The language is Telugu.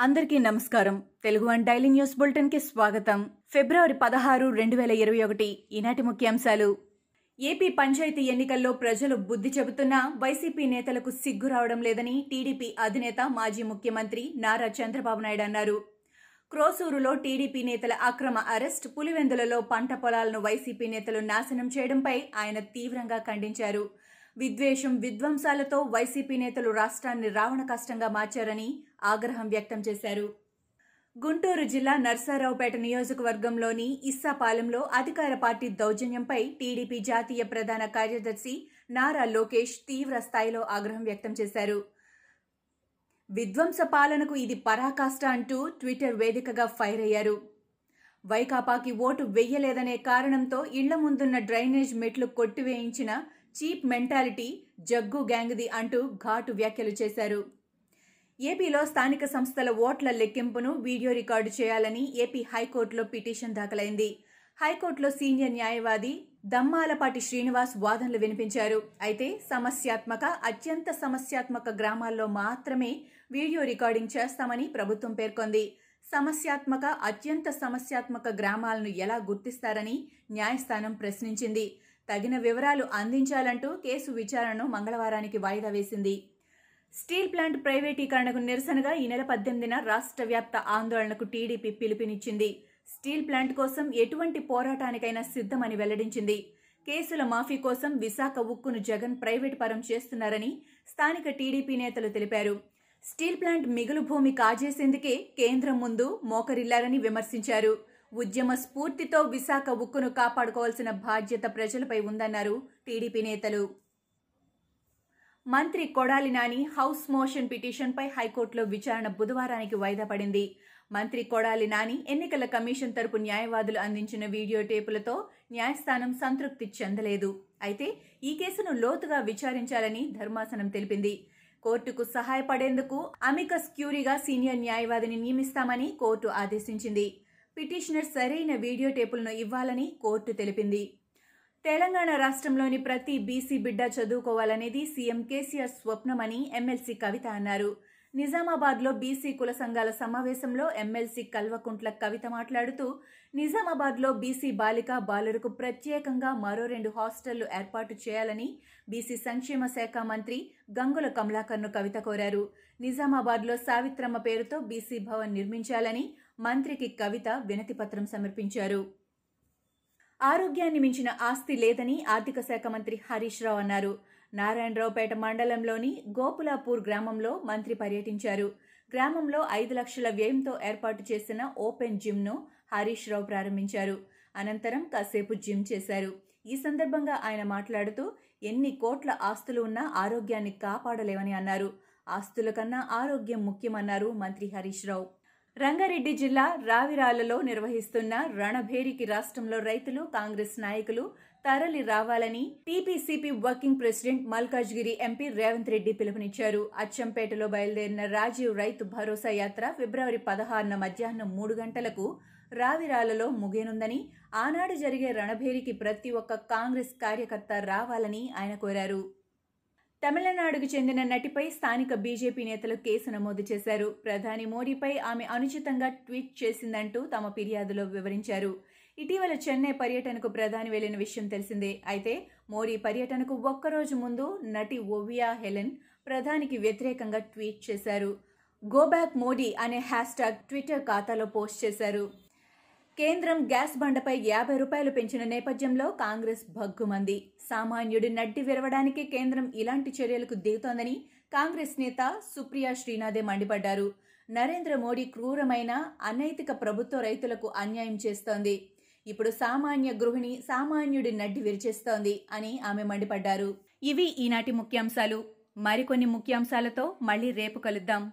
అందరికీ నమస్కారం. తెలుగు వన్ డైలీ న్యూస్ బులెటిన్కి స్వాగతం. ఫిబ్రవరి పదహారు రెండు వేల ఇరవై ఒకటి ఈనాటి ముఖ్యాంశాలు. ఏపీ పంచాయతీ ఎన్నికల్లో ప్రజలు బుద్ధి చెబుతున్నా వైసీపీ నేతలకు సిగ్గు రావడం లేదని టీడీపీ అధినేత మాజీ ముఖ్యమంత్రి నారా చంద్రబాబు నాయుడు అన్నారు. క్రోసూరులో టీడీపీ నేతల అక్రమ అరెస్ట్ పులివెందులలో పంట పొలాలను వైసీపీ నేతలు నాశనం చేయడంపై ఆయన తీవ్రంగా ఖండించారు. విద్వేషం విధ్వంసాలతో వైసీపీ నేతలు రాష్ట్రాన్ని రావణ కష్టంగా మార్చారని ఆగ్రహం వ్యక్తం చేశారు. గుంటూరు జిల్లా నర్సారావుపేట నియోజకవర్గంలోని ఇస్సాపాలెంలో అధికార పార్టీ దౌర్జన్యంపై టీడీపీ జాతీయ ప్రధాన కార్యదర్శి నారా లోకేష్ తీవ్ర స్థాయిలో ఆగ్రహం వ్యక్తం చేశారు. విధ్వంస పాలనకు ఇది పరాకాష్ట అంటూ ట్విట్టర్ వేదికగా ఫైర్ అయ్యారు. వైకాపాకి ఓటు వెయ్యలేదనే కారణంతో ఇళ్ళ ముందున్న డ్రైనేజ్ మెట్లు కొట్టివేయించిన చీప్ మెంటాలిటీ జగ్గు గ్యాంగ్ది అంటూ ఘాటు వ్యాఖ్యలు చేశారు. ఏపీలో స్థానిక సంస్థల ఓట్ల లెక్కింపును వీడియో రికార్డు చేయాలని ఏపీ హైకోర్టులో పిటిషన్ దాఖలైంది. హైకోర్టులో సీనియర్ న్యాయవాది దమ్మాలపాటి శ్రీనివాస్ వాదనలు వినిపించారు. అయితే సమస్యాత్మక అత్యంత సమస్యాత్మక గ్రామాల్లో మాత్రమే వీడియో రికార్డింగ్ చేస్తామని ప్రభుత్వం పేర్కొంది. సమస్యాత్మక అత్యంత సమస్యాత్మక గ్రామాలను ఎలా గుర్తిస్తారని న్యాయస్థానం ప్రశ్నించింది. తగిన వివరాలు అందించాలంటూ కేసు విచారణను మంగళవారానికి వాయిదా వేసింది. స్టీల్ ప్లాంట్ ప్రైవేటీకరణకు నిరసనగా ఈ నెల పద్దెనిమిదిన రాష్ట్ర వ్యాప్త ఆందోళనకు టీడీపీ పిలుపునిచ్చింది. స్టీల్ ప్లాంట్ కోసం ఎటువంటి పోరాటానికైనా సిద్ధమని వెల్లడించింది. కేసుల మాఫీ కోసం విశాఖ ఉక్కును జగన్ ప్రైవేట్ పరం చేస్తున్నారని స్థానిక టీడీపీ నేతలు తెలిపారు. స్టీల్ ప్లాంట్ మిగులు భూమి కాజేసేందుకే కేంద్రం ముందు మోకరిల్లారని విమర్శించారు. ఉద్యమ స్ఫూర్తితో విశాఖ ఉక్కును కాపాడుకోవాల్సిన బాధ్యత ప్రజలపై ఉందన్నారు టీడీపీ నేతలు. మంత్రి కొడాలి నాని హౌస్ మోషన్ పిటిషన్పై హైకోర్టులో విచారణ బుధవారానికి వాయిదా పడింది. మంత్రి కొడాలి నాని ఎన్నికల కమిషన్ తరపు న్యాయవాదులు అందించిన వీడియో టేపులతో న్యాయస్థానం సంతృప్తి చెందలేదు. అయితే ఈ కేసును లోతుగా విచారించాలని ధర్మాసనం తెలిపింది. కోర్టుకు సహాయపడేందుకు అమికస్ క్యూరీగా సీనియర్ న్యాయవాదిని నియమిస్తామని కోర్టు ఆదేశించింది. పిటిషనర్ సరైన వీడియో టేపులను ఇవ్వాలని కోర్టు తెలిపింది. తెలంగాణ రాష్ట్రంలోని ప్రతి బీసీ బిడ్డ చదువుకోవాలనేది సీఎం కేసీఆర్ స్వప్నమని ఎమ్మెల్సీ కవిత అన్నారు. నిజామాబాద్లో బీసీ కుల సంఘాల సమావేశంలో ఎమ్మెల్సీ కల్వకుంట్ల కవిత మాట్లాడుతూ నిజామాబాద్లో బీసీ బాలిక బాలురకు ప్రత్యేకంగా మరో రెండు హాస్టళ్ళు ఏర్పాటు చేయాలని బీసీ సంక్షేమ శాఖ మంత్రి గంగుల కమలాకర్ను కవిత కోరారు. నిజామాబాద్లో సావిత్రమ్మ పేరుతో బీసీ భవన్ నిర్మించాలని మంత్రికి కవిత వినతిపత్రం సమర్పించారు. ఆరోగ్యాన్ని మించిన ఆస్తి లేదని ఆర్థిక శాఖ మంత్రి హరీష్ రావు అన్నారు. నారాయణరావుపేట మండలంలోని గోపులాపూర్ గ్రామంలో మంత్రి పర్యటించారు. గ్రామంలో ఐదు లక్షల వ్యయంతో ఏర్పాటు చేసిన ఓపెన్ జిమ్ను హరీష్ రావు ప్రారంభించారు. అనంతరం కాసేపు జిమ్ చేశారు. ఈ సందర్భంగా ఆయన మాట్లాడుతూ ఎన్ని కోట్ల ఆస్తులు ఉన్నా ఆరోగ్యాన్ని కాపాడలేవని అన్నారు. ఆస్తుల కన్నా ఆరోగ్యం ముఖ్యమన్నారు మంత్రి హరీష్ రావు. రంగారెడ్డి జిల్లా రావిరాలలో నిర్వహిస్తున్న రణభేరికి రాష్ట్రంలో రైతులు కాంగ్రెస్ నాయకులు తరలి రావాలని TPCC working president Malkajgiri MP Revanth Reddy పిలుపునిచ్చారు. అచ్చంపేటలో బయలుదేరిన రాజీవ్ రైతు భరోసా యాత్ర ఫిబ్రవరి పదహారున మధ్యాహ్నం మూడు గంటలకు రావిరాలలో ముగియనుందని ఆనాడు జరిగే రణభేరికి ప్రతి ఒక్క కాంగ్రెస్ కార్యకర్త రావాలని ఆయన కోరారు. తమిళనాడుకు చెందిన నటిపై స్థానిక బీజేపీ నేతలు కేసు నమోదు చేశారు. ప్రధాని మోడీపై ఆమె అనుచితంగా ట్వీట్ చేసిందంటూ తమ ఫిర్యాదులో వివరించారు. ఇటీవల చెన్నై పర్యటనకు ప్రధాని వెళ్ళిన విషయం తెలిసిందే. అయితే మోడీ పర్యటనకు ఒక్కరోజు ముందు నటి ఓవియా హెలెన్ ప్రధానికి వ్యతిరేకంగా ట్వీట్ చేశారు. గో బ్యాక్ మోడీ అనే హ్యాష్ ట్యాగ్ ట్విట్టర్ ఖాతాలో పోస్ట్ చేశారు. కేంద్రం గ్యాస్ బండపై యాభై రూపాయలు పెంచిన నేపథ్యంలో కాంగ్రెస్ భగ్గుమంది. సామాన్యుడి నడ్డి విరవడానికి కేంద్రం ఇలాంటి చర్యలకు దిగుతోందని కాంగ్రెస్ నేత సుప్రియా శ్రీనాథే మండిపడ్డారు. నరేంద్ర మోడీ క్రూరమైన అనైతిక ప్రభుత్వ రైతులకు అన్యాయం చేస్తోంది. ఇప్పుడు సామాన్య గృహిణి సామాన్యుడి నడ్డి విరిచేస్తోంది అని ఆమె మండిపడ్డారు. ఇవి ఈనాటి ముఖ్యాంశాలు. మరికొన్ని ముఖ్యాంశాలతో మళ్ళీ రేపు కలుద్దాం.